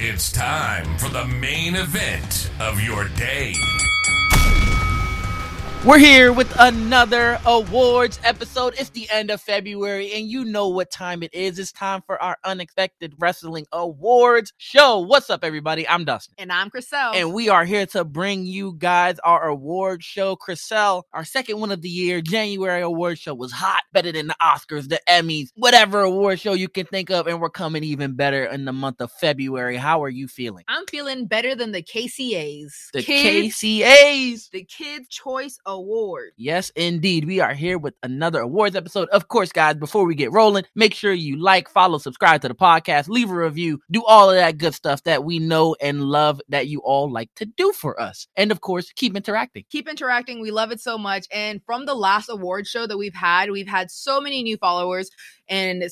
It's time for the main event of your day. We're here with another awards episode. It's the end of February, and you know what time it is. It's time for our unexpected wrestling awards show. What's up, everybody? I'm Dustin. And I'm Chriselle. And we are here to bring you guys our award show. Chriselle, our second one of the year, January award show was hot, better than the Oscars, the Emmys, whatever award show you can think of. And we're coming even better in the month of February. How are you feeling? I'm feeling better than the KCAs. The Kids, KCAs. the Kids Choice Award. Yes, indeed. We are here with another awards episode. Of course, guys, before we get rolling, make sure you like, follow, subscribe to the podcast, leave a review, do all of that good stuff that we know and love that you all like to do for us. And of course, keep interacting. Keep interacting. We love it so much. And from the last award show that we've had, we've had so many new followers and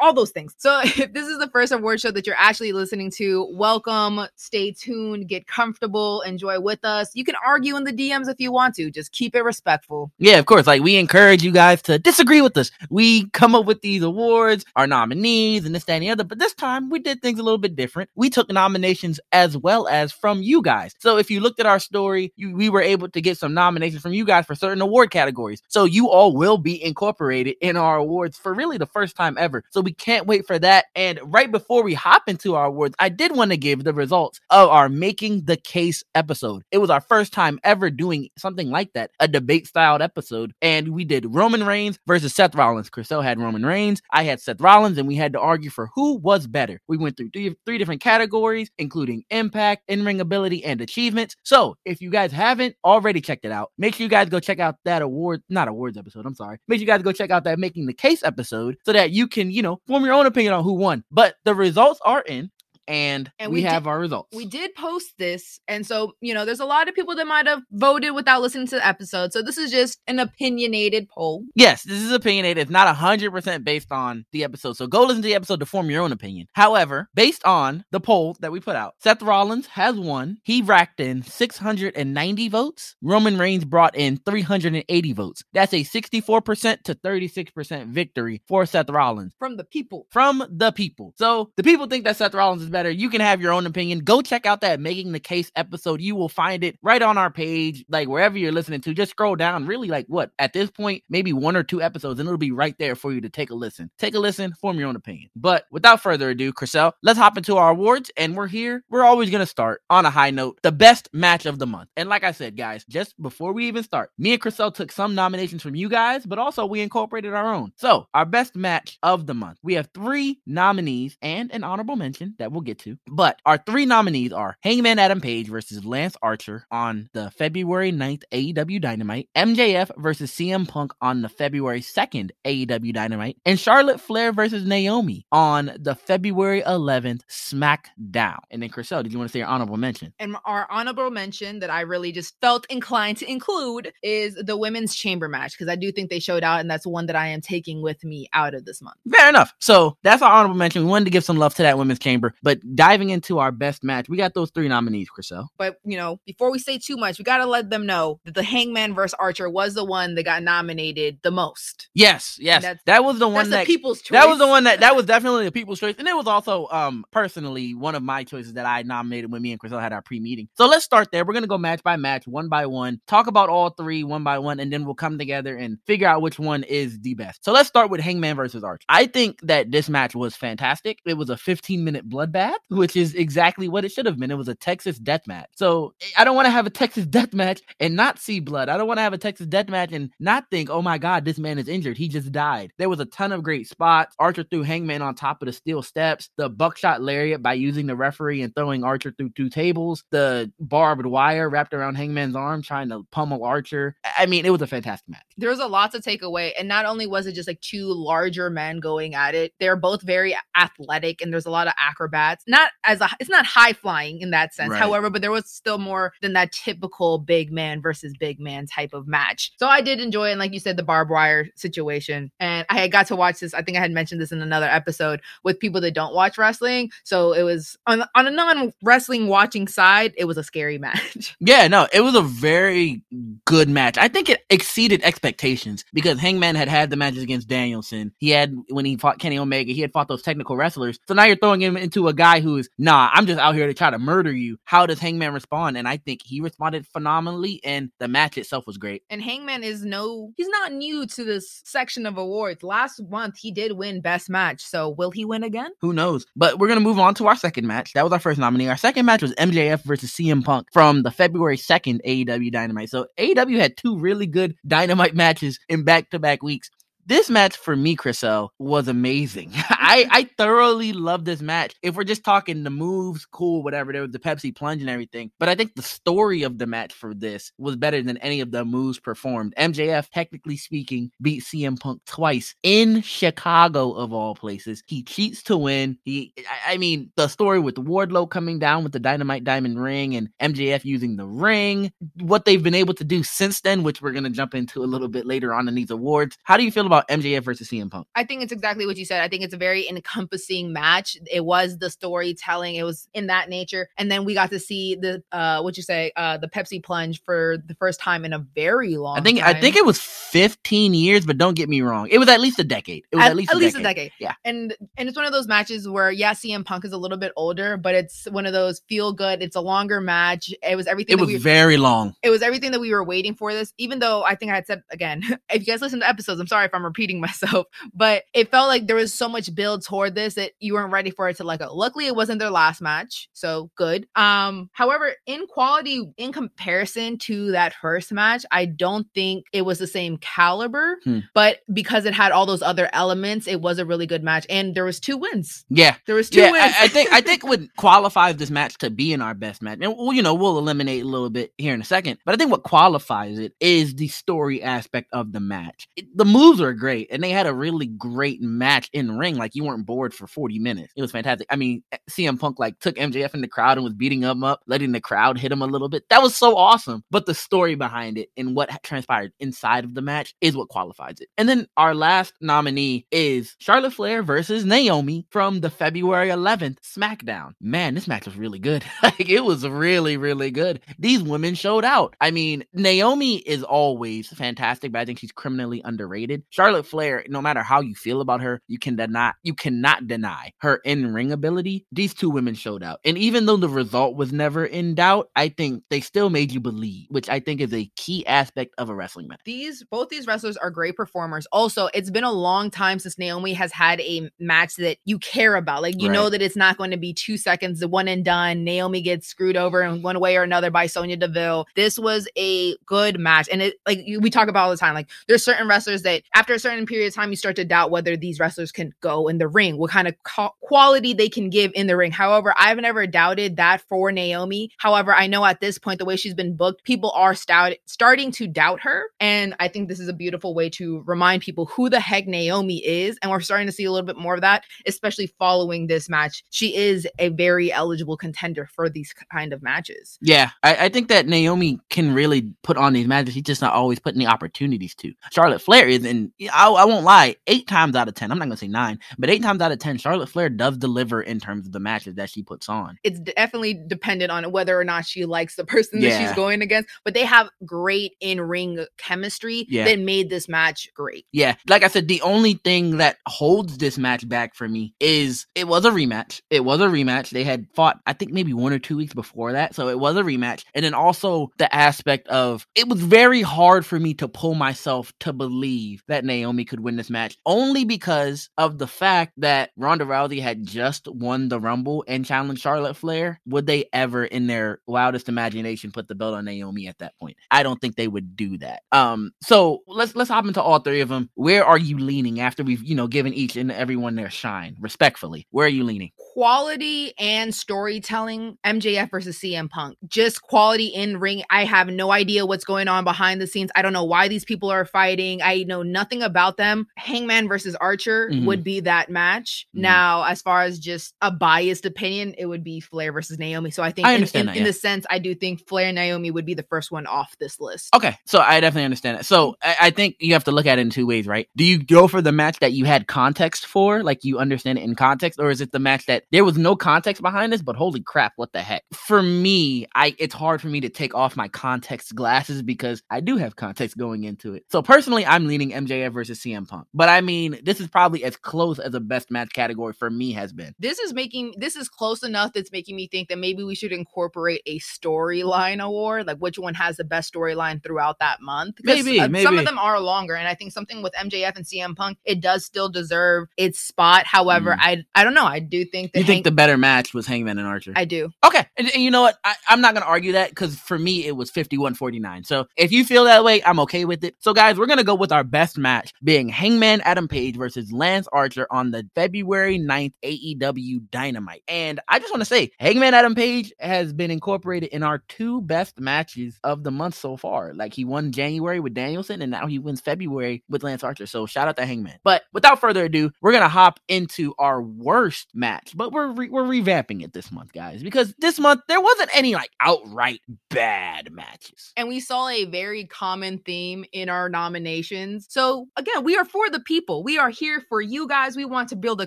all those things. So if this is the first award show that you're actually listening to, welcome, stay tuned, get comfortable, enjoy with us. You can argue in the DMs if you want to, just keep it respectful. Yeah, of course. Like we encourage you guys to disagree with us. We come up with these awards, our nominees, and this, that, and the other. But this time we did things a little bit different. We took nominations as well as from you guys. So if you looked at our story, you, we were able to get some nominations from you guys for certain award categories. So you all will be incorporated in our awards for really the first time ever. So we can't wait for that. And right before we hop into our awards, I did want to give the results of our Making the Case episode. It was our first time ever doing something like that, a debate styled episode. And we did Roman Reigns versus Seth Rollins. Chriselle had Roman Reigns. I had Seth Rollins, and we had to argue for who was better. We went through three, three different categories, including impact, in ring ability, and achievements. So if you guys haven't already checked it out, make sure you guys go check out that award, not awards episode, I'm sorry. Make sure you guys go check out that Making the Case episode so that you can, you know, form your own opinion on who won. But the results are in. And, And we, we have did- our results. We did post this. And so, you know, there's a lot of people that might have voted without listening to the episode. So this is just an opinionated poll. Yes, this is opinionated. It's not 100% based on the episode. So go listen to the episode to form your own opinion. However, based on the poll that we put out, Seth Rollins has won. He racked in 690 votes. Roman Reigns brought in 380 votes. That's a 64% to 36% victory for Seth Rollins From the people. from the people. So the people think that Seth Rollins is better. You can have your own opinion. Go check out that Making the Case episode. You will find it right on our page, like wherever you're listening to. Just scroll down. Really, like what? At this point, maybe one or two episodes, and it'll be right there for you to take a listen. Take a listen, form your own opinion. But without further ado, Chriselle, let's hop into our awards. And we're here. We're always gonna start on a high note. The best match of the month. And like I said, guys, just before we even start, me and Chriselle took some nominations from you guys, but also we incorporated our own. So our best match of the month. We have three nominees and an honorable mention that we'll get to. But our three nominees are Hangman Adam Page versus Lance Archer on the February 9th AEW Dynamite, MJF versus CM Punk on the February 2nd AEW Dynamite, and Charlotte Flair versus Naomi on the February 11th SmackDown. And then Chriselle, did you want to say your honorable mention? And our honorable mention that I really just felt inclined to include is the women's chamber match because I do think they showed out, and that's one that I am taking with me out of this month. Fair enough. So that's our honorable mention. We wanted to give some love to that women's chamber. But diving into our best match, we got those three nominees, Chriselle. But you know, before we say too much, we got to let them know that the Hangman versus Archer was the one that got nominated the most. Yes, yes. That was the one That's the that people's choice. That was the one that that was definitely the people's choice, and it was also um personally one of my choices that I nominated when me and Chriselle had our pre meeting. So let's start there. We're gonna go match by match, one by one, talk about all three one by one, and then we'll come together and figure out which one is the best. So let's start with Hangman versus Archer. I think that this match was fantastic. It was a 15 minute bloodbath, which is exactly what it should have been. It was a Texas death match. So eh, I don't want to have a Texas death match and not see blood. I don't want to have a Texas death match and not think, oh my God, this man is injured. He just died. There was a ton of great spots. Archer threw Hangman on top of the steel steps, the buckshot lariat by using the referee and throwing Archer through two tables, the barbed wire wrapped around Hangman's arm trying to pummel Archer. I mean, it was a fantastic match. there was a lot to take away and not only was it just like two larger men going at it they're both very athletic and there's a lot of acrobats not as a it's not high flying in that sense Right. however but there was still more than that typical big man versus big man type of match so i did enjoy it and like you said the barbed wire situation and i had got to watch this i think i had mentioned this in another episode with people that don't watch wrestling so it was on, on a non-wrestling watching side it was a scary match Yeah, no, it was a very good match. I think it exceeded expectations because Hangman had had the matches against Danielson. He had when he fought Kenny Omega, he had fought those technical wrestlers. So now you're throwing him into a guy who is, nah, I'm just out here to try to murder you. How does Hangman respond? And I think he responded phenomenally, and the match itself was great. And Hangman is no, he's not new to this section of awards. Last month, he did win Best Match. So will he win again? Who knows? But we're gonna move on to our second match. That was our first nominee. Our second match was MJF versus CM Punk from the February 2nd AEW Dynamite. So AEW had two really good Dynamite matches in back to back weeks. This match for me, Chriselle, was amazing. I, mm-hmm. I thoroughly love this match. If we're just talking the moves, cool, whatever, there was the Pepsi plunge and everything. But I think the story of the match for this was better than any of the moves performed. MJF, technically speaking, beat CM Punk twice in Chicago, of all places. He cheats to win. He, I, I mean, the story with Wardlow coming down with the Dynamite Diamond ring and MJF using the ring, what they've been able to do since then, which we're going to jump into a little bit later on in these awards. How do you feel about MJF versus CM Punk? I think it's exactly what you said. I think it's a very encompassing match. It was the storytelling. It was in that nature. And then we got to see the uh what you say, uh the Pepsi plunge for the first time in a very long I think time. I think it was 15 years, but don't get me wrong. It was at least a decade. It was at, least, a, decade. a decade. Yeah. And and it's one of those matches where yeah, CM Punk is a little bit older, but it's one of those feel good. It's a longer match. It was everything It that was we very long. it was everything that we were waiting for this even though i think i had said again if you guys listen to episodes i'm sorry if i'm repeating myself but it felt like there was so much build toward this that you weren't ready for it to let go luckily it wasn't their last match so good um however in quality in comparison to that first match i don't think it was the same caliber Hmm. but because it had all those other elements it was a really good match and there was two wins Yeah. there was two yeah, wins I, I think I think what qualifies this match to be in our best match, and well, you know, we'll eliminate a little bit here in a second. But I think what qualifies it is the story aspect of the match. It- the moves are great, and they had a really great match in ring. Like you weren't bored for forty minutes. It was fantastic. I mean, eh, CM Punk like took MJF in the crowd and was beating him up, letting the crowd hit him a little bit. That was so awesome. But the story behind it and what transpired inside of the match is what qualifies it. And then our last nominee is Charlotte Flair versus Naomi from the February 11th SmackDown. Man, this match was really good. like it was really, really good. These women showed out. I mean, Naomi is always fantastic, but I think she's criminally underrated. Charlotte Flair, no matter how you feel about her, you can deny you cannot deny her in-ring ability. These two women showed out. And even though the result was never in doubt, I think they still made you believe, which I think is a key aspect of a wrestling match. these both these wrestlers are great performers. Also, it's been a long time since Naomi has had a match that you care about. Like you know that it's not going to be two seconds, the one and done. Naomi gets screwed over in one way or another by Sonya Deville. This was a good match, and it like we talk about all the time. Like there's certain wrestlers that after a certain period of time, you start to doubt whether these wrestlers can go in the ring, what kind of co- quality they can give in the ring. However, I've never doubted that for Naomi. However, I know at this point, the way she's been booked, people are stout- starting to doubt her. And I think this is a beautiful way to remind people who the heck Naomi is. And we're starting to see a little bit more of that, especially following this match. She is a very eligible contender for these kind of matches. Yeah, I, I think that Naomi can really put on these matches. She's just not always putting the opportunities to. Charlotte Flair is, and I, I won't lie, eight times out of ten, I'm not gonna say nine, but eight times out of ten, Charlotte Flair does deliver in terms of the matches that she puts on. It's definitely dependent on whether or not she likes the person that she's going against, but they have great in ring chemistry Yeah. that made this match great. Yeah, like I said, the only thing that holds this match back for me is it was a rematch. It was a rematch. They had fought, I think, maybe one or two weeks before that. So it was a rematch. And then also the aspect of it was very hard for me to pull myself to believe that Naomi could win this match, only because of the fact that Ronda Rousey had just won the Rumble and challenged Charlotte Flair. Would they ever, in their wildest imagination, put the belt on Naomi at that point? I don't think they would do that. Um, so let's let's hop into all three of them. Where are you leaning after we've you know given each and everyone their shine respectfully? Where are you leaning? quality and storytelling MJF versus CM Punk. Just quality in ring. I have no idea what's going on behind the scenes. I don't know why these people are fighting. I know nothing about them. Hangman versus Archer Mhm. would be that match. Mhm. Now, as far as just a biased opinion, it would be Flair versus Naomi. So I think I in, in, that, in the sense, I do think Flair and Naomi would be the first one off this list. Okay, so I definitely understand it. So I, I think you have to look at it in two ways, right? Do you go for the match that you had context for, like you understand it in context, or is it the match that that there was no context behind this, but holy crap, what the heck? For me, I it's hard for me to take off my context glasses because I do have context going into it. So personally, I'm leaning MJF versus CM Punk. But I mean, this is probably as close as a best match category for me has been. This is making this is close enough that's making me think that maybe we should incorporate a storyline award, like which one has the best storyline throughout that month. Maybe, uh, some of them are longer, and I think something with MJF and CM Punk, it does still deserve its spot. However, Mm. I I don't know. I do think that You think Hank- the better match was Hangman and Archer? I do. Okay, and, and you know what? I, I'm not gonna argue that because for me it was 51-49. So if you feel that way, I'm okay with it. So guys, we're gonna go with our best match being Hangman Adam Page versus Lance Archer on the February 9th AEW Dynamite. And I just want to say, Hangman Adam Page has been incorporated in our two best matches of the month so far. Like he won January with Danielson, and now he wins February with Lance Archer. So shout out to Hangman. But without further ado, we're gonna hop into our worst match, but we're re- we're revamping it this month, guys, because this month there wasn't any like outright bad matches. And we saw a very common theme in our nominations. So, again, we are for the people. We are here for you guys. We want to build a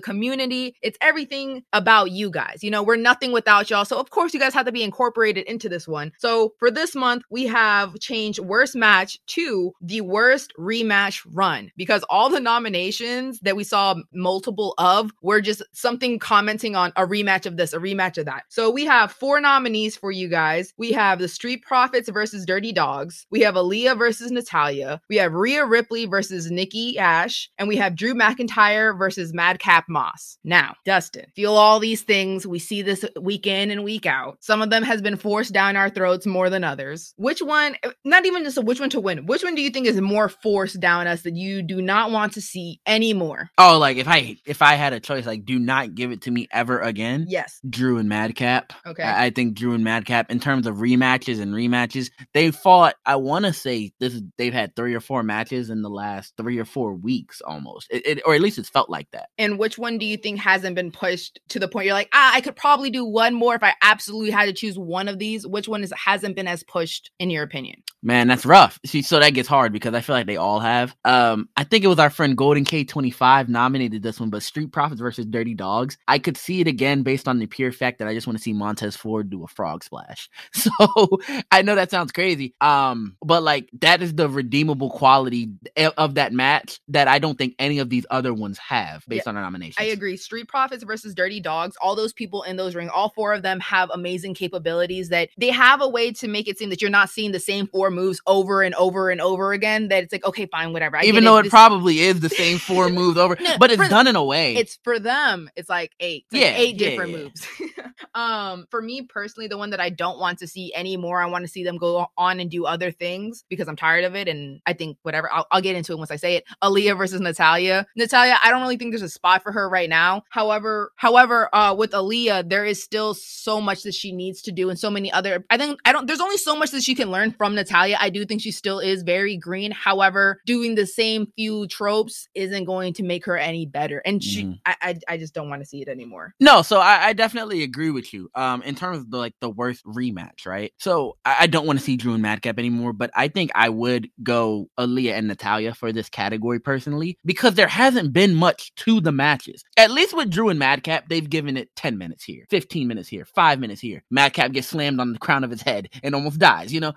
community. It's everything about you guys. You know, we're nothing without y'all. So, of course, you guys have to be incorporated into this one. So, for this month, we have changed worst match to the worst rematch run because all the nominations that we saw multiple of were just something commenting on a rematch of this, a rematch of that. So, we have four nominees for you guys. We have the Street Profits versus Dirty Dogs. We have Aaliyah versus Natalya. We have Rhea Ripley versus Nikki Ash. And we have Drew McIntyre versus Madcap Moss. Now, Dustin, feel all these things. We see this week in and week out. Some of them has been forced down our throats more than others. Which one, not even just a which one to win, which one do you think is more forced down us that you do not want to see anymore? Oh, like if I if I had a choice, like do not give it to me ever again. Yes. Drew and Madcap. Okay. I, I think Drew and Madcap, in terms of rematches and rematches, they fought. I want to say this is they've had three or four matches in the last three or four weeks, almost, it, it- or at least it's felt like that. And which one do you think hasn't been pushed to the point you're like, ah, I could probably do one more if I absolutely had to choose one of these? Which one is hasn't been as pushed in your opinion? Man, that's rough. See, so that gets hard because I feel like they all have. Um, I think it was our friend Golden K twenty five nominated this one, but Street Profits versus Dirty Dogs. I could see it again based on the pure fact that I just want to see Montez Ford do a frog splash. So I know that sounds crazy. Um, but like that is the redeemable quality of of that match that I don't think any of these other ones have based on our nominations. I agree. Street Profits versus Dirty Dogs, all those people in those ring, all four of them have amazing capabilities that they have a way to make it seem that you're not seeing the same four moves over and over and over again. That it's like, okay, fine, whatever. I Even though it This- probably is the same four moves over, No, but it's for- done in a way. it's for them it's like eight It's like Yeah, eight yeah, different yeah. moves um for me personally the one that i don't want to see anymore i want to see them go on and do other things because i'm tired of it and i think whatever i'll, I'll get into it once i say it Aaliyah versus natalya natalya i don't really think there's a spot for her right now however however uh with Aaliyah there is still so much that she needs to do and so many other i think i don't there's only so much that she can learn from natalya i do think she still is very green however doing the same few tropes isn't going to make her any better and she Mhm. I, I I just don't want to see it anymore. No, so I, I definitely agree with you. Um, in terms of the like the worst rematch, right? So I, I don't want to see Drew and Madcap anymore, but I think I would go Aaliyah and Natalya for this category personally because there hasn't been much to the matches. At least with Drew and Madcap, they've given it ten minutes here, fifteen minutes here, five minutes here. Madcap gets slammed on the crown of his head and almost dies. You know,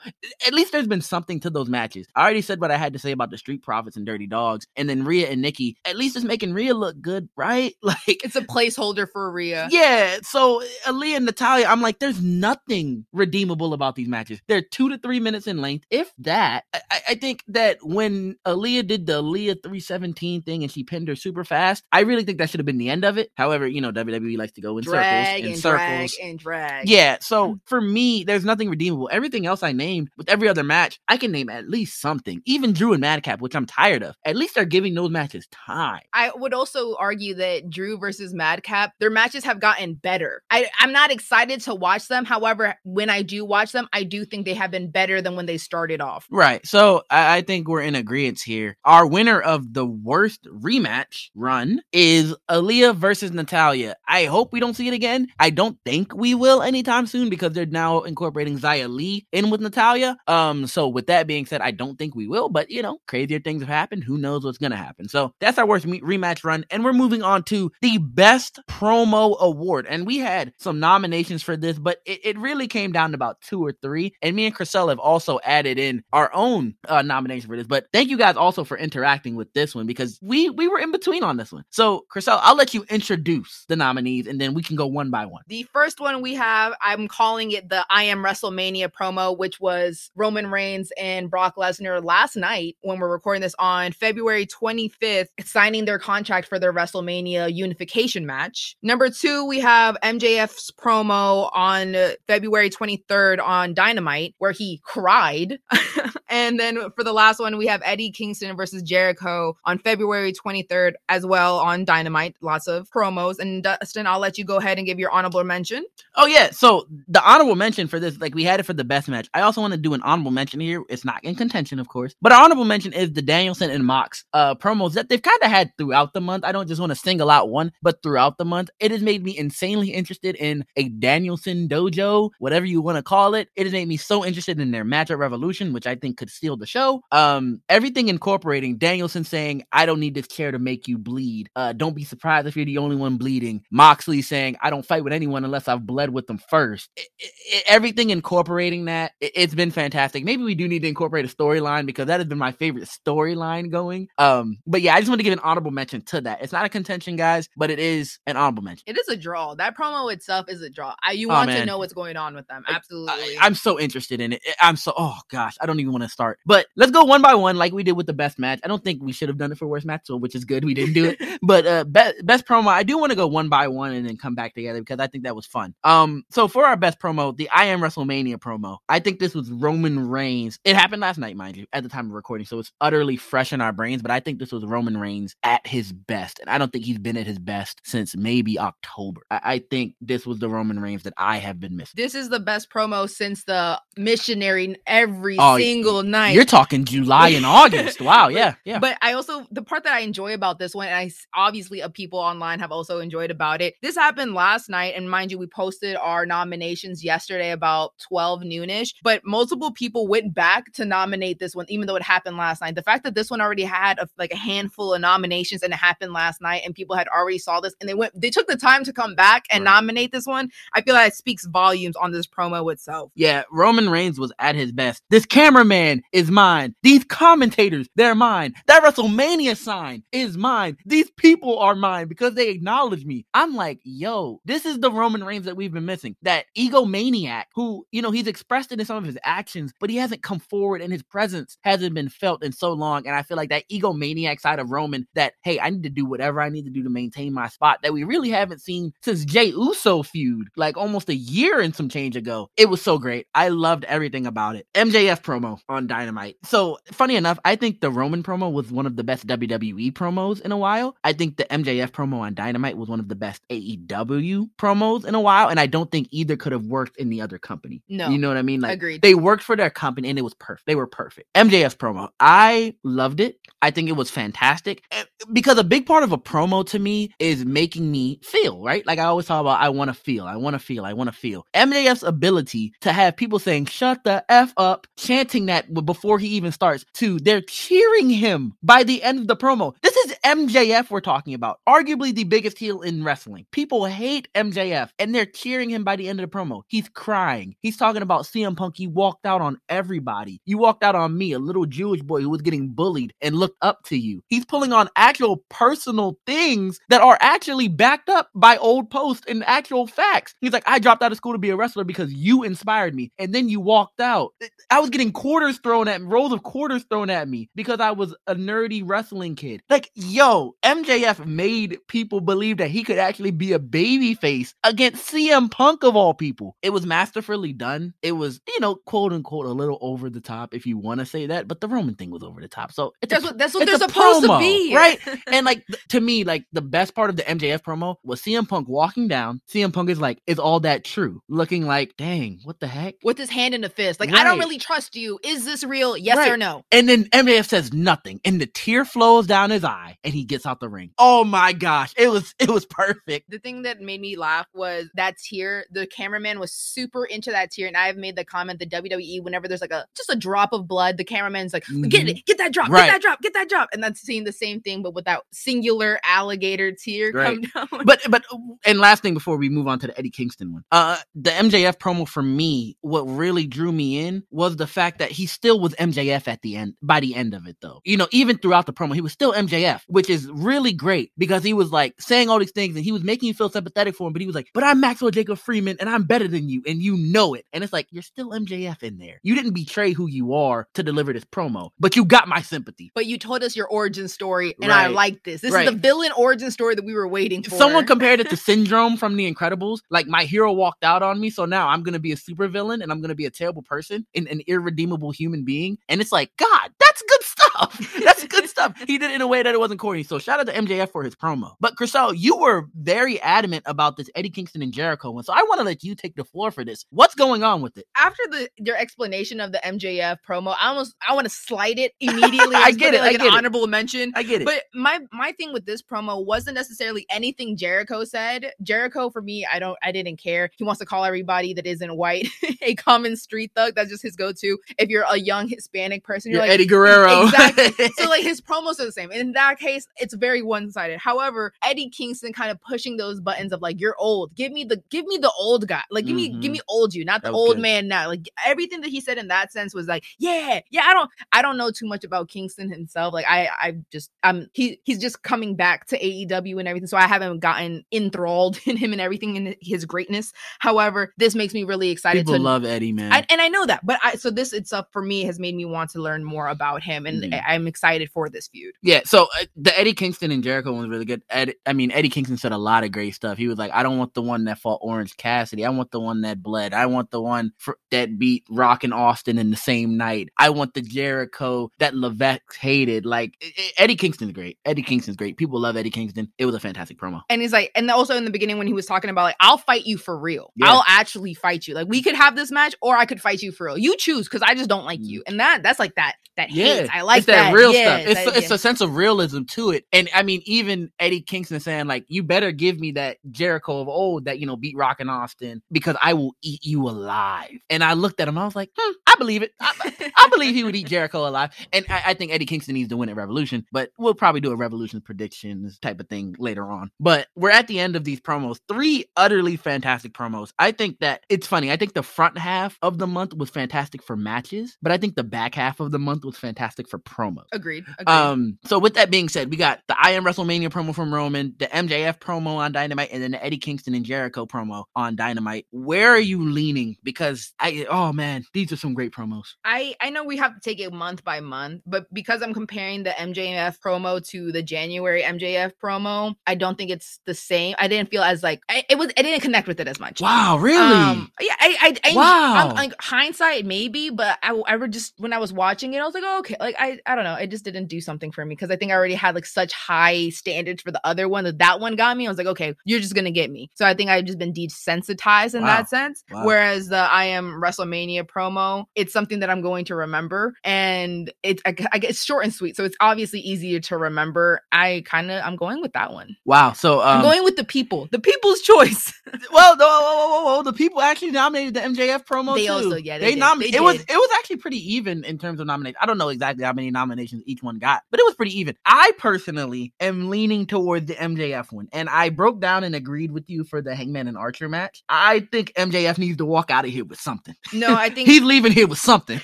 at least there's been something to those matches. I already said what I had to say about the Street Profits and Dirty Dogs, and then Rhea and Nikki. At least it's making Rhea look good, right? Like It's a placeholder for Rhea. yeah, so Aaliyah and Natalya, I'm like, there's nothing redeemable about these matches. They're two to three minutes in length, if that. I, I- I think that when Aaliyah did the Leah 317 thing and she pinned her super fast, I really think that should have been the end of it. However, you know, WWE likes to go in drag circles, in and circles. drag and drag. Yeah, so for me, there's nothing redeemable. Everything else I named with every other match, I can name at least something. Even Drew and Madcap, which I'm tired of. At least they're giving those matches time. I would also argue that Drew versus Madcap, their matches have gotten better. I, I'm not excited to watch them. However, when I do watch them, I do think they have been better than when they started off. Right. So I, I think we're in agreement here. Our winner of the worst rematch run is Aaliyah versus Natalya. I hope we don't see it again. I don't think we will anytime soon because they're now incorporating Xia Li in with Natalya. Um, so with that being said, I don't think we will, but you know, crazier things have happened. Who knows what's gonna happen? So that's our worst rematch run, and we're moving on to the best promo award. And we had some nominations for this, but it, it really came down to about two or three. And me and Chriselle have also added in our own uh, nomination for this. But thank you guys also for interacting with this one because we we were in between on this one. So Chriselle, I'll let you introduce the nominees, and then we can go one by one. The first one we have, I'm calling it the I Am WrestleMania promo, which was Roman Reigns and Brock Lesnar last night when we're recording this on February 25th, signing their contract for their WrestleMania unification match. Number two, we have MJF's promo on February 23rd on Dynamite, where he cried. and then for the last one, we have Eddie Kingston versus Jericho on February 23rd as well on Dynamite. Lots of promos. And Dustin, I'll let you go ahead and give your honorable mention. Oh yeah, so the honorable mention for this, like we had it for the best match. I also want to do an honorable mention here. It's not in contention, of course, but our honorable mention is the Danielson and Mox uh promos that they've kind of had throughout the month. I don't just want to single out one, but throughout the month, it has made me insanely interested in a Danielson dojo, whatever you want to call it. It has made me so interested in their match at Revolution, which I think could steal the show. Um, everything incorporating Danielson saying, "I don't need this chair to make you bleed." Uh, don't be surprised if you're the only one bleeding. Moxley saying, "I don't fight with anyone unless I've bled with them first. It, it, everything incorporating that, it, has been fantastic. Maybe we do need to incorporate a storyline because that has been my favorite storyline going. Um, but yeah, I just want to give an honorable mention to that. It's not a contention, guys, but it is an honorable mention. It is a draw. That promo itself is a draw. I, you oh, want man. to know what's going on with them? Absolutely. I, am so interested in it. I'm so oh gosh, I don't even want to start. But let's go one by one, like we did with the best match. I don't think we should have done it for worst match, so which is good. We didn't do it. but uh, be- best promo, I do want to go one by one and then come back together because I think that was fun. Um, so for our best promo, the I Am WrestleMania promo, I think this was Roman Reigns. It happened last night, mind you, at the time of recording, so it's utterly fresh in our brains. But I think this was Roman Reigns at his best, and I don't think he's been at his best since maybe October. I, I think this was the Roman Reigns that I have been missing. This is the best promo since the missionary every oh, single night. You're talking July and August. Wow, yeah, yeah. But I also the part that I enjoy about this one, and I obviously uh, people online have also enjoyed about it. This happened last night, and mind you, we posted our nominations yesterday about 12 noonish, but multiple people went back to nominate this one, even though it happened last night. The fact that this one already had a, like a handful of nominations and it happened last night, and people had already saw this, and they went, they took the time to come back and right. nominate this one. I feel like it speaks volumes on this promo itself. Yeah, Roman Reigns was at his best. This cameraman is mine. These commentators, they're mine. That WrestleMania sign is mine. These people are mine because they acknowledge me. I'm like, yo, this is the Roman Reigns that we've been missing. That egomaniac who, you know, he's expressed it in some of his actions, but he hasn't come forward and his presence hasn't been felt in so long. And I feel like that egomaniac side of Roman that, hey, I need to do whatever I need to do to maintain my spot that we really haven't seen since Jey Uso feud, like almost a year and some change ago. It was so great. I loved everything about it. MJF promo on Dynamite. So funny enough, I think the Roman promo was one of the best WWE promos in a while. I think the MJF promo on Dynamite was one of the best AEW promos in a while. And I don't think either could have worked in the other company. No. You know what I mean? Like Agreed. they worked for their company and it was perfect. They were perfect. MJF's promo. I loved it. I think it was fantastic. Eh, because a big part of a promo to me is making me feel, right? Like I always talk about I want to feel, I want to feel, I want to feel. MJF's ability to have people saying, shut the F up, chanting that before he even starts, to they're cheering him by the end of the promo. This is MJF we're talking about, arguably the biggest heel in wrestling. People hate MJF and they're cheering him by the end of the promo. He's crying. He's talking about CM Punk. He walked out on everybody. You walked out on me, a little Jewish boy who was getting bullied and looked up to you. He's pulling on actual personal things that are actually backed up by old posts and actual facts. He's like, I dropped out of school to be a wrestler because you inspired me. And then you walked out. I was getting quarters thrown at rolls of quarters thrown at me because I was a nerdy wrestling kid. Like, yo, MJF made people believe that he could actually be a baby face against CM Punk of all people. It was masterfully done. It was, you know, quote unquote, a little over the top if you want to say that, but the Roman thing was over the top. So that's a, what that's what they're supposed promo, to be, right? and like to me, like the best part of the MJF promo was CM Punk walking down. CM Punk is like, "Is all that true?" Looking like, "Dang, what the heck?" With his hand in the fist, like, right. "I don't really trust you. Is this real? Yes right. or no?" And then MJF says nothing, and the tear flows down his eye. And he gets out the ring. Oh my gosh, it was it was perfect. the thing that made me laugh was that tear. The cameraman was super into that tear, and I've made the comment that WWE, whenever there's like a just a drop of blood, the cameraman's like, "Get it, get that drop, Mm-hmm. Right. get that drop, get that drop," and that's seeing the same thing, but with that singular alligator tear come down. But but and last thing before we move on to the Eddie Kingston one, uh, the MJF promo for me, what really drew me in was the fact that he still was MJF at the end. By the end of it, though, you know, even throughout the promo, he was still MJF, which is really great because he was like saying all these things and he was making you feel sympathetic for him. But he was like, "But I'm Maxwell Jacob Freeman and I'm better than you, and you know it." And it's like you're still MJF in there. You didn't betray who you are to deliver this promo, but you got my sympathy. but you told us your origin story, and I like this. This Right. is the villain origin story that we were waiting for. Someone compared it to Syndrome from The Incredibles. Like my hero walked out on me, so now I'm gonna be a supervillain and I'm gonna be a terrible person and an irredeemable human being. And it's like, God, that's good stuff. That's good stuff. He did it in a way that it wasn't corny. So shout out to MJF for his promo. But Chriselle, you were very adamant about this Eddie Kingston and Jericho one, so I want to let you take the floor for this. What's going on with it? after the your explanation of the MJF promo, I almost I want to slide it immediately. I get it, I like get an it. honorable mention. I get it. But my my thing with this promo wasn't necessarily anything Jericho said. Jericho for me, I don't I didn't care. He wants to call everybody that isn't white a common street thug. That's just his go-to. If you're a young Hispanic person, you're You're like Eddie Guerrero. Exactly. so like his promos are the same. In that case, it's very one-sided. However, Eddie Kingston kind of pushing those buttons of like you're old. Give me the give me the old guy. Like give me give Mhm. me old you, not the old good. man now. Like everything that he said in that sense was like, yeah, yeah. I don't I don't know too much about Kingston himself. Like I I just um he he's just coming back to AEW and everything. So I haven't gotten enthralled in him and everything in his greatness. However, this makes me really excited People to love Eddie, man. I, and I know that, but I so this itself for me has made me want to learn more about him, and Mhm. I- I'm excited for this feud. Yeah, so uh, the Eddie Kingston and Jericho one was really good. Ed, I mean, Eddie Kingston said a lot of great stuff. He was like, "I don't want the one that fought Orange Cassidy. I want the one that bled. I want the one fr- that beat Rock and Austin in the same night. I want the Jericho that Levesque hated." Like e- e- Eddie Kingston's great. Eddie Kingston's great. People love Eddie Kingston. It was a fantastic promo. And he's like, and also in the beginning when he was talking about like, I'll fight you for real. Yeah. I'll actually fight you. Like we could have this match, or I could fight you for real. You choose because I just don't like you, and that that's like that that. Yeah, hate. I like it's that, that, real Yeah, stuff. It's that- it's yeah. a sense of realism to it. And I mean, even Eddie Kingston saying like, "You better give me that Jericho of old that you know beat Rock and Austin because I will eat you alive." And I looked at him, I was like, hmm, "I believe it. I, I believe he would eat Jericho alive." And I, I think Eddie Kingston needs to win at Revolution, but we'll probably do a Revolution predictions type of thing later on. But we're at the end of these promos. Three utterly fantastic promos. I think that it's funny. I think the front half of the month was fantastic for matches, but I think the back half of the month was fantastic for promos. agreed. agreed. Um, so with that being said, we got the I Am WrestleMania promo from Roman, the MJF promo on Dynamite, and then the Eddie Kingston and Jericho promo on Dynamite. Where are you leaning? Because I, oh man, these are some great promos. I I know we have to take it month by month, but because I'm comparing the MJF promo to the January MJF promo, I don't think it's the same. I didn't feel as like I, it was. I didn't connect with it as much. Wow, really? Um, yeah, I, I, I Wow. I'm, like hindsight maybe, but I, I would just when I was watching it, I was like, oh, okay, like I, I don't know, it just didn't do something for me because I think I already had like such high standards for the other one that that one got me. I was like, okay, you're just gonna get me. So I think I've just been desensitized in Wow. that sense. Wow. Whereas the I am WrestleMania promo, it's something that I'm going to remember, and it's I, I, it's short and sweet, so it's obviously easier to remember. I kind of I'm going with that one. wow. So um, I'm going with the people, the people's choice. well, no, whoa, whoa, whoa, whoa, the people actually nominated the MJF promo They too. also- yeah, they they, nominated. It was it was actually pretty even in terms of nominations. I don't know exactly how many nominations each one got, but it was pretty even. I personally am leaning toward the MJF one, and I broke down and agreed with you for the Hangman and Archer match. I think MJF needs to walk out of here with something. no, I think He's leaving here with something.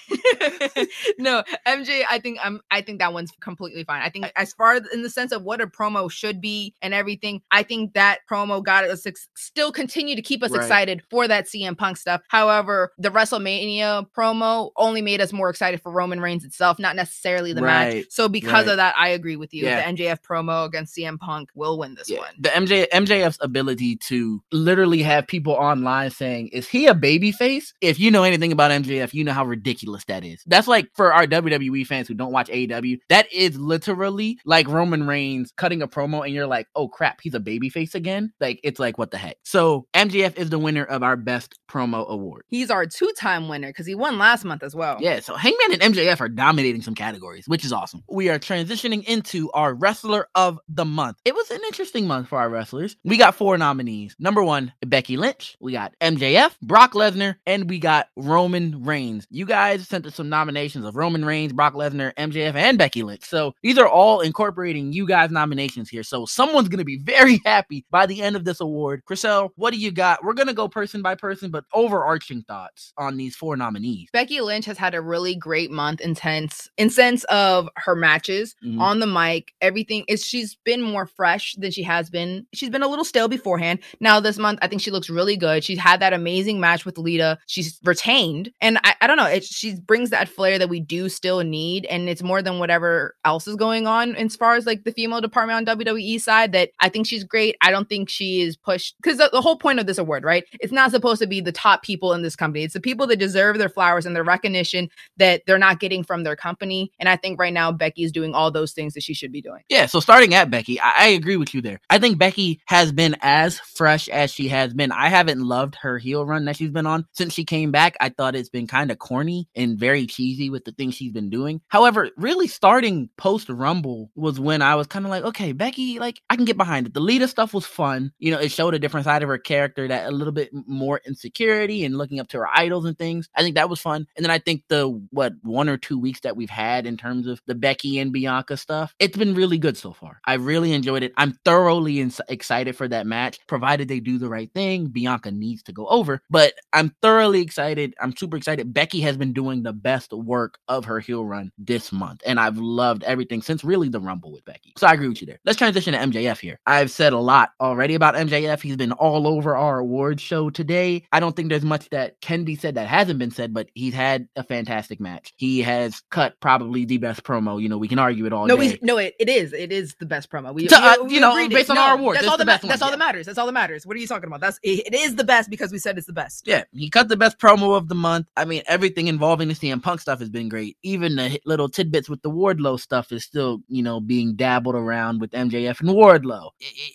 no, MJ, I think I'm I think that one's completely fine. I think as far as in the sense of what a promo should be and everything, I think that promo got us ex- still continue to keep us Right. excited for that CM Punk stuff. However, the WrestleMania promo only made us more excited for Roman Reigns itself, not necessarily the match. So because right. of that, I agree with you. Yeah. The MJF promo against CM Punk will win this Yeah, one. the MJ MJF's ability to literally have people online saying, "Is he a baby face?" If you know anything about MJF, you know how ridiculous that is. That's like for our WWE fans who don't watch AEW, that is literally like Roman Reigns cutting a promo and you're like, oh crap, he's a babyface again. Like it's like what the heck. So MJF is the winner of our best promo award. He's our two-time winner because he won last month as well. Yeah, so Hangman and MJF are dominating some categories, which is awesome. We are transitioning into our wrestler of the month. It was an interesting month for our wrestlers. We got four nominees. Number one, Becky Lynch. We got MJF, Brock Lesnar, and we got Roman Reigns. You guys sent us some nominations of Roman Reigns, Brock Lesnar, MJF, and Becky Lynch. So these are all incorporating you guys' nominations here. So someone's gonna be very happy by the end of this award. Chriselle, what do you got? We're gonna go person by person, but overarching thoughts on these four nominees. Becky Lynch has had a really great month in sense in sense of her matches Mhm. on the mic. Everything is she's been more fresh than she has been. She's been a little stale beforehand. Now this month, I think she looks really good. She's had that amazing match with Lita. She's retained, and I, I don't know. It she brings that flair that we do still need, and it's more than whatever else is going on as far as like the female department on WWE side. That I think she's great. I don't think she is pushed because the, the whole point of this award, right? It's not supposed to be the top people in this company. It's the people that deserve their flowers and their recognition that they're not getting from their company. And I think right now Becky is doing all those things that she should be doing. Yeah, so starting at Becky, I, I agree with you there. I think Becky has been as fresh as she has been. I haven't loved her heel run that she's been on since she came back. I thought it's been kind of corny and very cheesy with the things she's been doing. However, really starting post Rumble was when I was kind of like, okay, Becky, like I can get behind it. The Lita stuff was fun. You know, it showed a different side of her character that a little bit more insecurity and looking up to her idols and things. I think that was fun. And then I think the what one or two weeks that we've had in terms of the Becky and Bianca stuff, it's been really good so far. I really enjoyed it. I'm thoroughly ins- excited for that match, provided they do the right thing. Bianca needs to go over, but I'm thoroughly excited. I'm super excited. Becky has been doing the best work of her heel run this month, and I've loved everything since really the Rumble with Becky. So I agree with you there. Let's transition to MJF here. I've said a lot already about MJF. He's been all over our awards show today. I don't think there's much that can be said that hasn't been said, but he's had a fantastic match. He has cut probably the best promo. You know, we can argue it all no, we, no, it, it is. It is the best promo. We, To, we- uh, we you know, agreed it. based on our awards, That's all the ma- That's all that matters. That's all that matters. What are you talking about? That's it, it is the best because we said it's the best. Yeah, he cut the best promo of the month. I mean, everything involving the CM Punk stuff has been great. Even the little tidbits with the Wardlow stuff is still, you know, being dabbled around with MJF and Wardlow.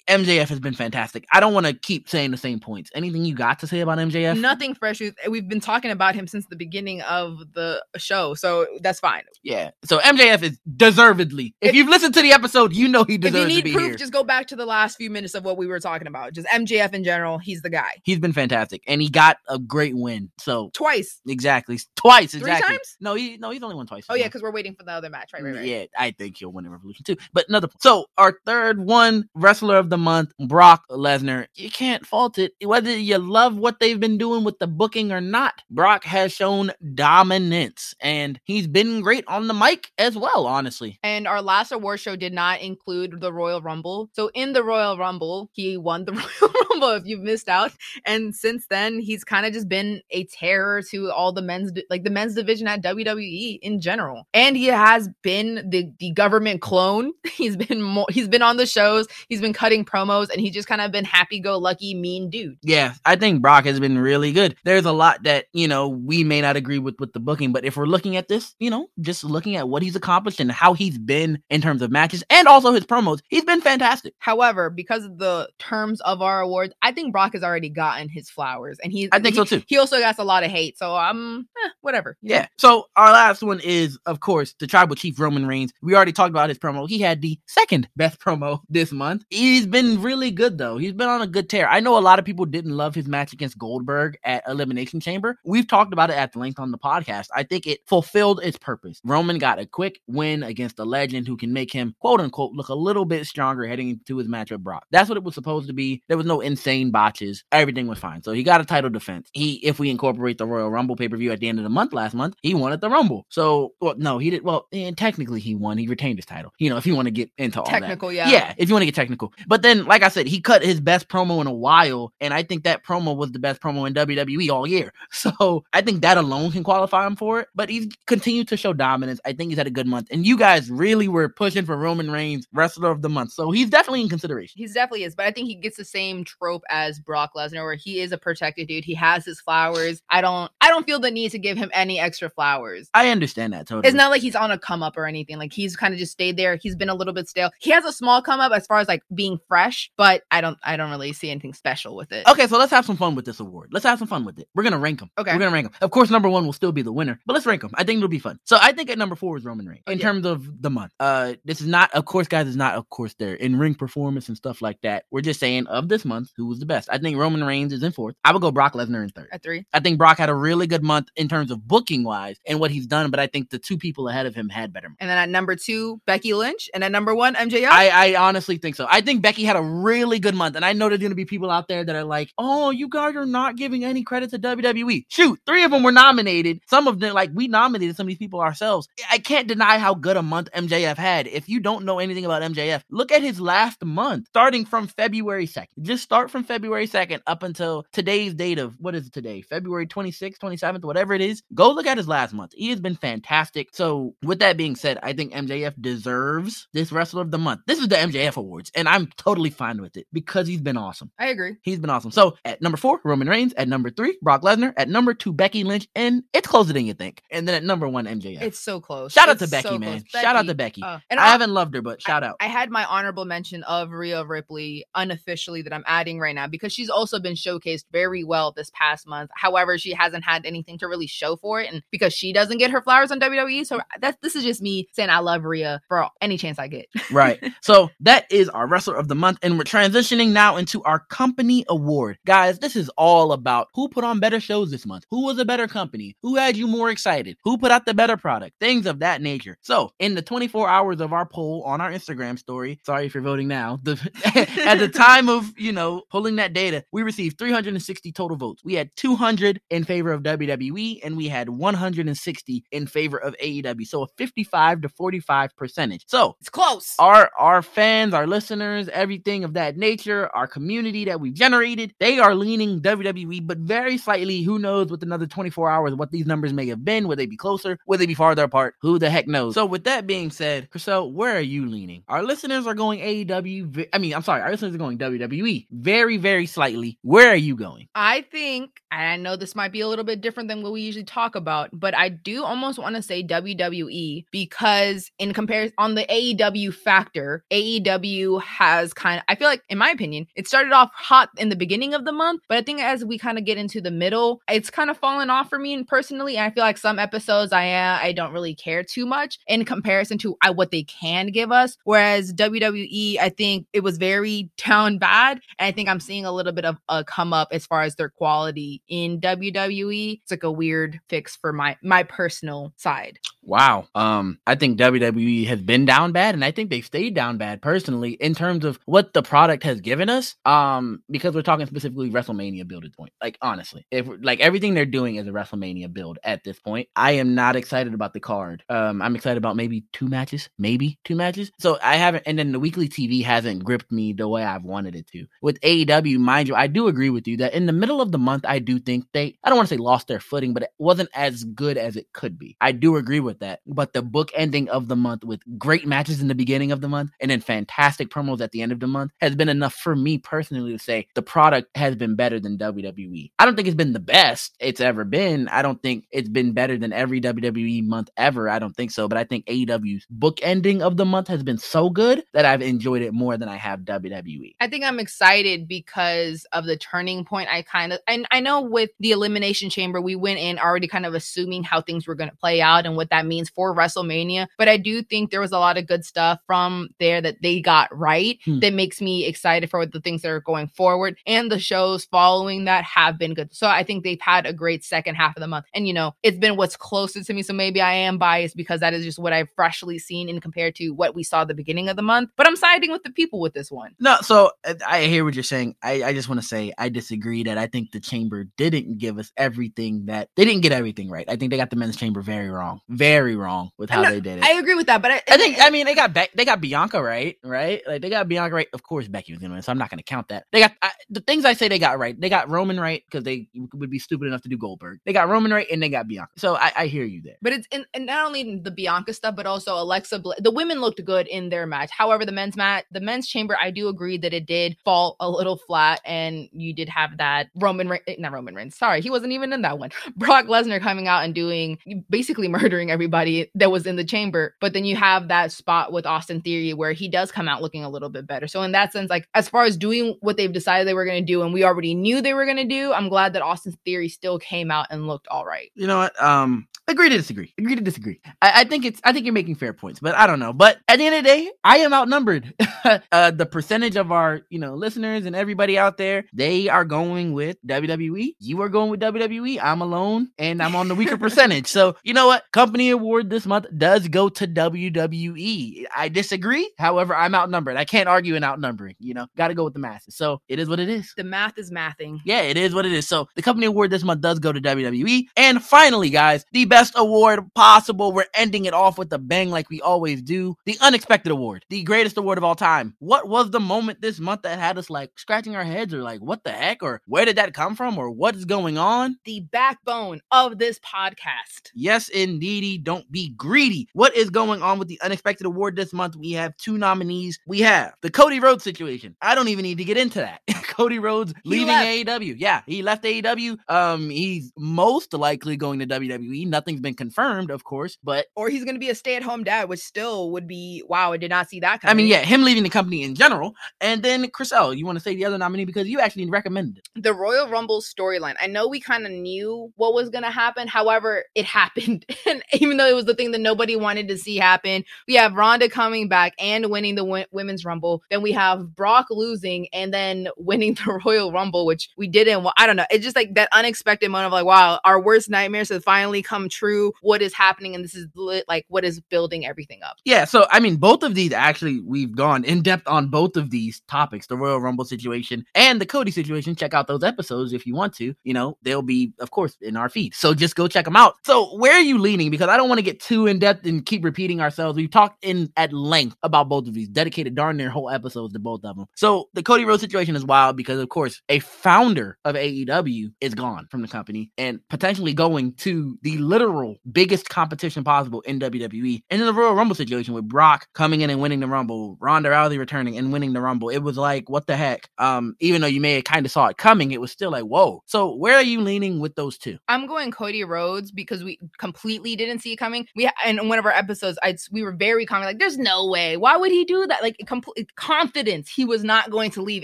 MJF has been fantastic. I don't want to keep saying the same points. Anything you got to say about MJF? Nothing fresh. We've- We've been talking about him since the beginning of the show, so that's fine. Yeah. So MJF is deservedly. If, If- you've listened to the episode, you know he deserves. If you need proof, here. just go back to the last few minutes of what we were talking about. Just MJF in general, he's the guy. He's been fantastic, and he got a great win. So Twice. exactly, twice. Three times? No, he no, he's only won twice. Oh yeah, Yeah. because we're waiting for the other match. Right, right, right. Yeah, I think he'll win in Revolution too. But another point. So our third one, wrestler of the month, Brock Lesnar. You can't fault it. Whether you love what they've been doing with the booking or not, Brock has shown dominance. And he's been great on the mic as well, honestly. And our last award show did not include the Royal Rumble. So in the Royal Rumble, he won the Royal Rumble if you've missed out. And since then, he's kind of just been a terror to all the men's like the men's division at WWE in general. And he has been the the government clone. He's been more he's been on the shows, he's been cutting promos and he's just kind of been happy go lucky mean dude. Yeah, I think Brock has been really good. There's a lot that, you know, we may not agree with with the booking, but if we're looking at this, you know, just looking at what he's accomplished and how he's been in terms of matches and also his promos, he's been fantastic. However, because of the terms of our awards, I think Brock has already gotten his flowers, and he's. I think he, so, too. He also gets a lot of hate, so I'm eh, whatever. know? Yeah. So our last one is, of course, the tribal chief Roman Reigns. We already talked about his promo. He had the second best promo this month. He's been really good though. He's been on a good tear. I know a lot of people didn't love his match against Goldberg at Elimination Chamber. We've talked about it at length on the podcast. I think it fulfilled its purpose. Roman got a quick win against a legend who can make him quote unquote look a little bit stronger heading into his match with Brock. That's what it was supposed to be. There was no insane botches. Everything was fine. So he got a title defense. He, if we incorporate the Royal Rumble pay per view at the end of the month last month, he won at the Rumble. So, well, no, he did. Well, and technically he won. He retained his title. You know, if you want to get into all that. Technical, yeah. Yeah, if you want to get technical. But then, like I said, he cut his best promo in a while, and I think that promo was the best promo in WWE all year. So I think that alone can qualify him for it. But he's continued to show dominance. I think he's had a good month. And you guys really were pushing for Roman Reigns, wrestler of the month. So he's definitely in consideration. He's definitely is, but I think he gets the same trope as Brock Lesnar, where he is a protected dude. He has his flowers. I don't, I don't feel the need to give him any extra flowers. I understand that totally. It's not like he's on a come up or anything. Like he's kind of just stayed there. He's been a little bit stale. He has a small come up as far as like being fresh, but I don't I don't really see anything special with it. Okay, so let's have some fun with this award. Let's have some fun with it. We're gonna rank them. Okay. We're gonna rank them. Of course, number one will still be the winner, but let's rank them. I think it'll be fun. So I think at number four is Roman Reigns in Okay. terms of the month. Uh, this is not, of course, guys, is not, of course, their in ring performance and stuff like that. We're just saying of this month, who was the best? I think Roman Reigns is in fourth. I would go Brock Lesnar in third. At three. I think Brock had a really good month in terms of booking wise and what he's done, but I think the two people ahead of him had better. months. And then at number two, Becky Lynch. And at number one, MJF. I, I honestly think so. I think Becky had a really good month, and I know there's gonna be people out there that are like, "Oh, you guys are not giving any credit to WWE." Shoot, three of them were nominated. Some of them, like we nominated some of these people ourselves. I can't deny how good a month MJF had. If you don't know anything about MJF, look at his last month, starting from February second. Just start from February second up until today's date of what is it today? February 26th, 27th, whatever it is. Go look at his last month. He has been fantastic. So, with that being said, I think MJF deserves this Wrestler of the Month. This is the MJF Awards, and I'm totally fine with it because he's been awesome. I agree. He's been awesome. So at number four, Roman Reigns. At number three, Brock Lesnar. At number two, Becky Lynch. And it's closer than you think. And then at number one, MJF. It's so close. shout out to Becky, so man. close. Shout out to Becky. uh, and I haven't loved her, but shout out. I had my honorable mention of Rhea Ripley unofficially that I'm adding right now because she's also been showcased very well this past month. However, she hasn't had anything to really show for it, and because she doesn't get her flowers on WWE, so that's this is just me saying I love Rhea for any chance I get. right. So that is our wrestler of the month, and we're transitioning now into our company award. Guys, this is all about who put on better shows this month, who was a better company, who had you more excited, who put out the better product, things of that nature. So in the 24 hours of our poll on our Instagram story, sorry if you're voting now, the at the time of you know pulling that data, we received 360 total votes. We had 200 in favor of WWE, and we had 160 in favor of AEW. So a 55 to 45 percentage. So It's close. our our fans, our listeners, everything of that nature, our community that we've generated, they are leaning WWE, but very slightly. Who knows? With another 24 hours, what these numbers may have been? Would they be closer? Would they be farther apart? Who the heck knows? So, with that being said, Chriselle, where are you leaning? Our listeners are going AEW. I mean, I'm sorry, our listeners are going WWE very, very slightly. Where are you going? I think, and I know this might be a little bit different than what we usually talk about, but I do almost want to say WWE because, in comparison, on the AEW factor, AEW has kind of, I feel like, in my opinion, it started off hot in the beginning of the month, but I think as we kind of get into the middle, it's kind of fallen off for me personally. And I feel like some episodes I uh, I don't really care too much in comparison to uh, what they can give us. Whereas WWE, I think it was very down bad, and I think I'm seeing a little bit of a come up as far as their quality in WWE. It's like a weird fix for my my personal side. Wow. Um, I think WWE has been down bad, and I think they've stayed down bad personally in terms of what the product has given us. Um, because we're talking specifically WrestleMania build at point. Like honestly, if like everything they're doing is a WrestleMania build at this point, I am not excited about the card. Um, I'm excited about maybe two matches, maybe two matches. So I haven't, and then the weekly TV hasn't gripped me the way I've wanted it to. With AEW, mind you, I do agree with you that in the middle of the month, I do think they, I don't want to say lost their footing, but it wasn't as good as it could be. I do agree with that. But the book ending of the month with great matches in the beginning of the month and then fantastic promos at the end of the month has been enough for me personally to say the product has been better than WWE. I don't think it's been the best it's ever been. I don't think it's been better than every WWE month ever. I don't think so. But I think AEW's book ending of the month has been so good that I've enjoyed it more than I have WWE. I think I'm excited because of the turning point. I kind of, and I know with the Elimination Chamber, we went in already kind of assuming how things were going to play out and what that means for WrestleMania. But I do think there was a lot of good stuff from there that they got right Hmm. that makes me excited for the things that are going forward. And the shows following that have been good. So I think they've had a great second half of the month. And, you know, it's been what's closest to me. So maybe I am biased because that is just what I've freshly seen in compared to what we saw the beginning of the month. But I'm siding with the people with this one. No, so uh, I hear what you're saying. I, I just want to say I disagree that I think the chamber didn't give us everything that they didn't get everything right. I think they got the men's chamber very wrong. Very very wrong with how No, they did it. I agree with that, but I, I think I mean they got Be- they got Bianca right, right? Like they got Bianca right. Of course Becky was gonna win, so I'm not gonna count that. They got I, the things I say they got right. They got Roman right because they would be stupid enough to do Goldberg. They got Roman right and they got Bianca. So I, I hear you there. But it's and, and not only the Bianca stuff, but also Alexa. Bla- the women looked good in their match. However, the men's match, the men's chamber, I do agree that it did fall a little flat, and you did have that Roman, Re- eh, not Roman Reigns. Sorry, he wasn't even in that one. Brock Lesnar coming out and doing basically murdering everybody that was in the chamber. But then you have that spot with Austin Theory where he does come out looking a little bit better. So in that sense, like as far as doing what they've decided they were going to do, and we already knew they were going to do, I'm glad that Austin Theory still came out and looked all right. You know what? Um, agree to disagree. Agree to disagree. I, I think it's. I think you're making fair points, but I don't know. But at the end of the day, I am outnumbered. uh, the percentage of our you know listeners and everybody out there, they are going with WWE. You are going with WWE. I'm alone, and I'm on the weaker percentage. So you know what? Company award this month does go to WWE. I disagree. However, I'm outnumbered. I can't argue in outnumbering. You know, got to go with the masses. So it is what it is. The math is mathing. Yeah, it is what it is. So the company award this month does go to WWE. And finally, guys, the best award possible. We're ending it off with a bang like we always do. The unexpected award, the greatest award of all time. What was the moment this month that had us like scratching our heads or like, what the heck? Or where did that come from? Or what is going on? The backbone of this podcast. Yes, indeedy. Don't be greedy. What is going on with the unexpected award this month? We have two nominees. We have the Cody Rhodes situation. I don't even need to get into that. Cody Rhodes leaving. AEW. Yeah, he left AEW. Um, he's most likely going to WWE. Nothing's been confirmed, of course, but Or he's going to be a stay at home dad, which still would be wow. I did not see that coming. I mean, yeah, him leaving the company in general. And then Chriselle, you want to say the other nominee because you actually recommended it. the Royal Rumble storyline. I know we kind of knew what was going to happen. However, it happened. and even though it was the thing that nobody wanted to see happen, we have Ronda coming back and winning the wo- Women's Rumble. Then we have Brock losing and then winning the Royal Rumble, which we didn't. I don't know. It's just like that unexpected moment of like, wow, our worst nightmares have finally come true. True, what is happening? And this is lit, like what is building everything up. Yeah, so I mean, both of these actually, we've gone in depth on both of these topics the Royal Rumble situation and the Cody situation. Check out those episodes if you want to. You know, they'll be, of course, in our feed. So just go check them out. So, where are you leaning? Because I don't want to get too in depth and keep repeating ourselves. We've talked in at length about both of these, dedicated darn near whole episodes to both of them. So, the Cody Rhodes situation is wild because, of course, a founder of AEW is gone from the company and potentially going to the literal biggest competition possible in WWE. And in the Royal Rumble situation with Brock coming in and winning the Rumble, Ronda Rousey returning and winning the Rumble, it was like, what the heck? Um, even though you may have kind of saw it coming, it was still like, whoa. So where are you leaning with those two? I'm going Cody Rhodes because we completely didn't see it coming. We in one of our episodes, I we were very confident, like, "There's no way. Why would he do that?" Like, complete confidence he was not going to leave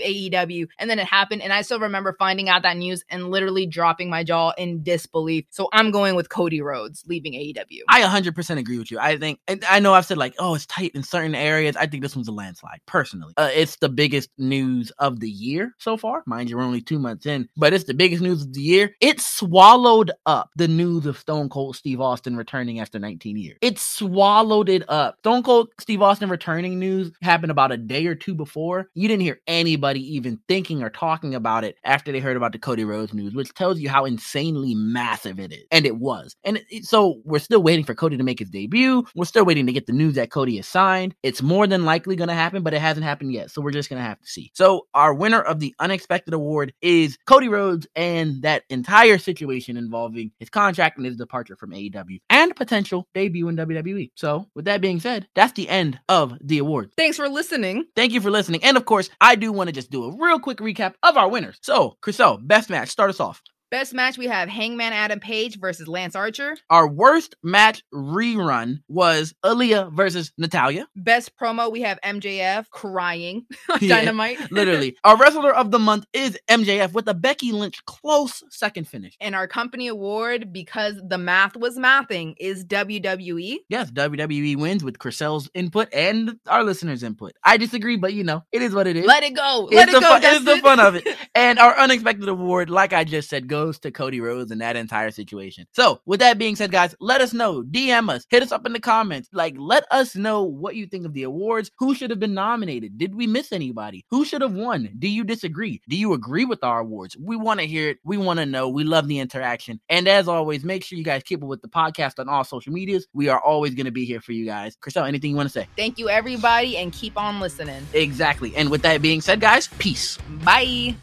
AEW, and then it happened. And I still remember finding out that news and literally dropping my jaw in disbelief. So I'm going with Cody Rhodes leaving AEW. I 100% agree with you. I think, I know I've said like, oh, it's tight in certain areas. I think this one's a landslide, personally. Uh, it's the biggest news of the year so far. Mind you, we're only two months in, but it's the biggest news of the year. It swallowed up the news of Stone Cold Steve Austin returning after 19 years. It swallowed it up. Stone Cold Steve Austin returning news happened about a day or two before. You didn't hear anybody even thinking or talking about it after they heard about the Cody Rhodes news, which tells you how insanely massive it is. And it was. And it- so we're still waiting for Cody to make his debut. We're still waiting to get the news that Cody is signed. It's more than likely going to happen, but it hasn't happened yet. So we're just going to have to see. So our winner of the unexpected award is Cody Rhodes and that entire situation involving his contract and his departure from AEW and potential debut in WWE. So with that being said, that's the end of the award. Thanks for listening. Thank you for listening. And of course, I do want to just do a real quick recap of our winners. So, Chriselle, best match, start us off. Best match we have Hangman Adam Page versus Lance Archer. Our worst match rerun was Aliyah versus Natalya. Best promo we have MJF crying on Yeah, Dynamite. Literally. Our wrestler of the month is MJF with a Becky Lynch close second finish. And our company award, because the math was mathing, is. WWE. Yes, WWE wins with Chriselle's input and our listeners' input. I disagree, but you know, it is what it is. Let it go. Let it's it go. fun, it's the fun of it. And our unexpected award, like I just said, goes goes to Cody Rhodes in that entire situation. So, with that being said, guys, let us know. DM us, hit us up in the comments. Like, let us know what you think of the awards. Who should have been nominated? Did we miss anybody? Who should have won? Do you disagree? Do you agree with our awards? We want to hear it. We want to know. We love the interaction. And as always, make sure you guys keep up with the podcast on all social medias. We are always going to be here for you guys. Chriselle, anything you want to say? Thank you, everybody, and keep on listening. Exactly. And with that being said, guys, peace. Bye.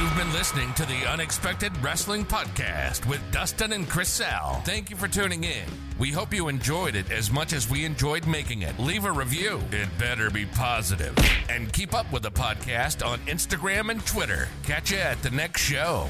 You've been listening to the Unexpected Wrestling Podcast with Dustin and Chriselle. Thank you for tuning in. We hope you enjoyed it as much as we enjoyed making it. Leave a review. It better be positive. And keep up with the podcast on Instagram and Twitter. Catch you at the next show.